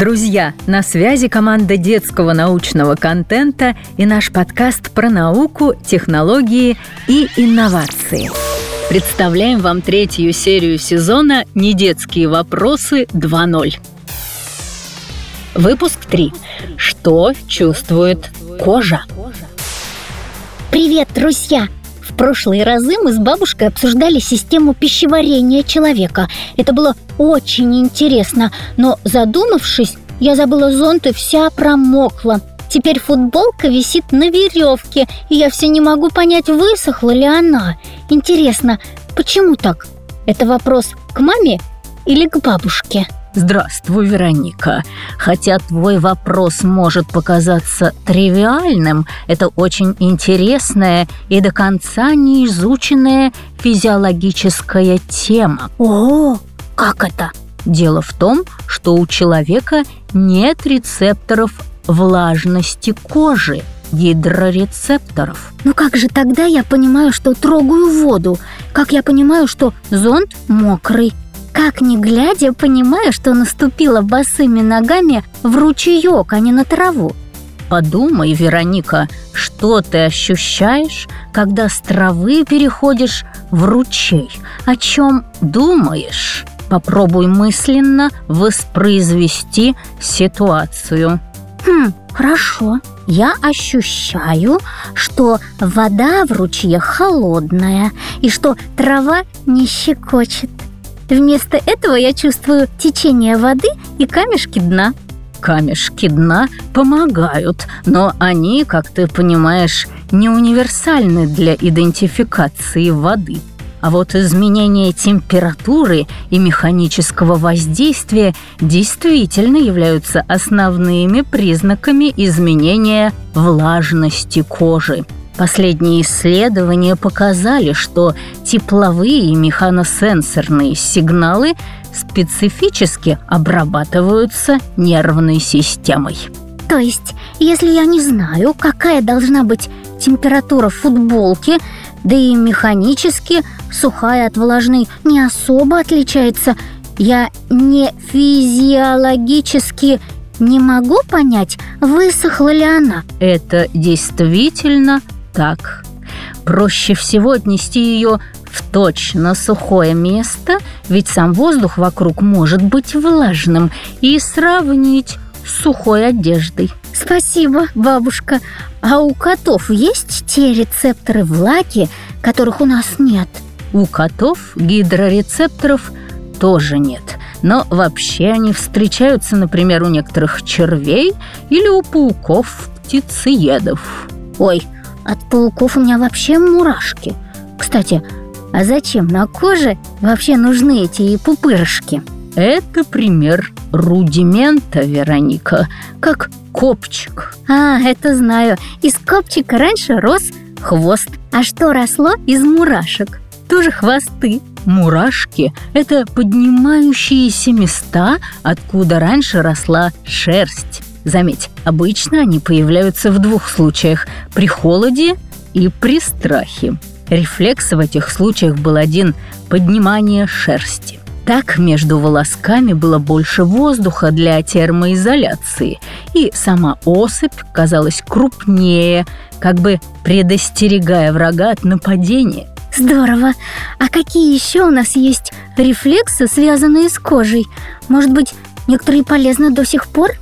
Друзья, на связи команда детского научного контента и наш подкаст про науку, технологии и инновации. Представляем вам третью серию сезона «Недетские вопросы 2.0». Выпуск 3. Что чувствует кожа? Привет, друзья! В прошлые разы мы с бабушкой обсуждали систему пищеварения человека. Это было очень интересно, но задумавшись, я забыла зонт и вся промокла. Теперь футболка висит на веревке, и я все не могу понять, высохла ли она. Интересно, почему так? Это вопрос к маме или к бабушке? Здравствуй, Вероника. Хотя твой вопрос может показаться тривиальным, это очень интересная и до конца не изученная физиологическая тема. О, как это? Дело в том, что у человека нет рецепторов влажности кожи, гидрорецепторов. Ну как же тогда я понимаю, что трогаю воду? Как я понимаю, что зонт мокрый? Как не глядя, понимаю, что наступила босыми ногами в ручеек, а не на траву. Подумай, Вероника, что ты ощущаешь, когда с травы переходишь в ручей? О чем думаешь? Попробуй мысленно воспроизвести ситуацию. Хм, хорошо. Я ощущаю, что вода в ручье холодная и что трава не щекочет. Вместо этого я чувствую течение воды и камешки дна. Камешки дна помогают, но они, как ты понимаешь, не универсальны для идентификации воды. А вот изменение температуры и механического воздействия действительно являются основными признаками изменения влажности кожи. Последние исследования показали, что тепловые механосенсорные сигналы специфически обрабатываются нервной системой. То есть, если я не знаю, какая должна быть температура футболки, да и механически сухая от влажной не особо отличается, я не физиологически не могу понять, высохла ли она. Это действительно так. Проще всего отнести ее в точно сухое место, ведь сам воздух вокруг может быть влажным, и сравнить с сухой одеждой. Спасибо, бабушка. А у котов есть те рецепторы влаги, которых у нас нет? У котов гидрорецепторов тоже нет. Но вообще они встречаются, например, у некоторых червей или у пауков-птицеедов. Ой, от пауков у меня вообще мурашки. Кстати, а зачем на коже вообще нужны эти пупырышки? Это пример рудимента, Вероника, как копчик. А, это знаю. Из копчика раньше рос хвост. А что росло из мурашек? Тоже хвосты. Мурашки – это поднимающиеся места, откуда раньше росла шерсть. Заметь, обычно они появляются в двух случаях – при холоде и при страхе. Рефлекс в этих случаях был один – поднимание шерсти. Так между волосками было больше воздуха для термоизоляции, и сама особь казалась крупнее, как бы предостерегая врага от нападения. Здорово! А какие еще у нас есть рефлексы, связанные с кожей? Может быть, некоторые полезны до сих пор?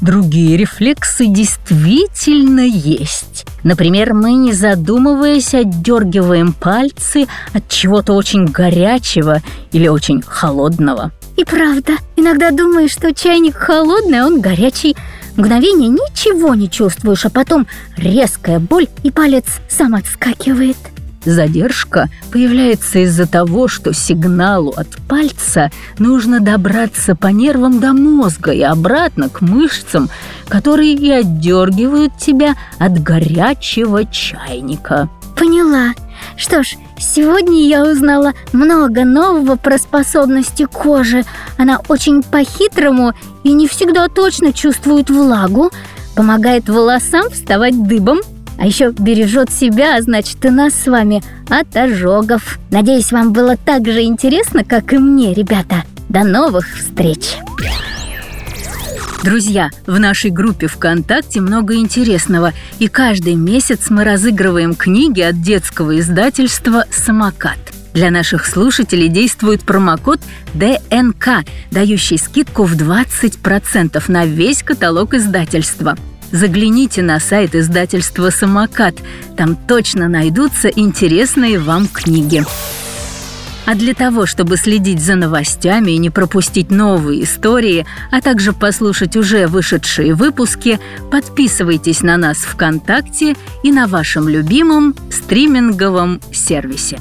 Другие рефлексы действительно есть. Например, мы, не задумываясь, отдергиваем пальцы от чего-то очень горячего или очень холодного. И правда, иногда думаешь, что чайник холодный, а он горячий. Мгновение ничего не чувствуешь, а потом резкая боль, и палец сам отскакивает. Задержка появляется из-за того, что сигналу от пальца нужно добраться по нервам до мозга и обратно к мышцам, которые и отдергивают тебя от горячего чайника. Поняла. Что ж, сегодня я узнала много нового про способности кожи. Она очень по-хитрому и не всегда точно чувствует влагу, помогает волосам вставать дыбом а еще бережет себя, а значит и нас с вами от ожогов. Надеюсь, вам было так же интересно, как и мне, ребята. До новых встреч! Друзья, в нашей группе ВКонтакте много интересного, и каждый месяц мы разыгрываем книги от детского издательства «Самокат». Для наших слушателей действует промокод ДНК, дающий скидку в 20% на весь каталог издательства. Загляните на сайт издательства «Самокат», там точно найдутся интересные вам книги. А для того, чтобы следить за новостями и не пропустить новые истории, а также послушать уже вышедшие выпуски, подписывайтесь на нас ВКонтакте и на вашем любимом стриминговом сервисе.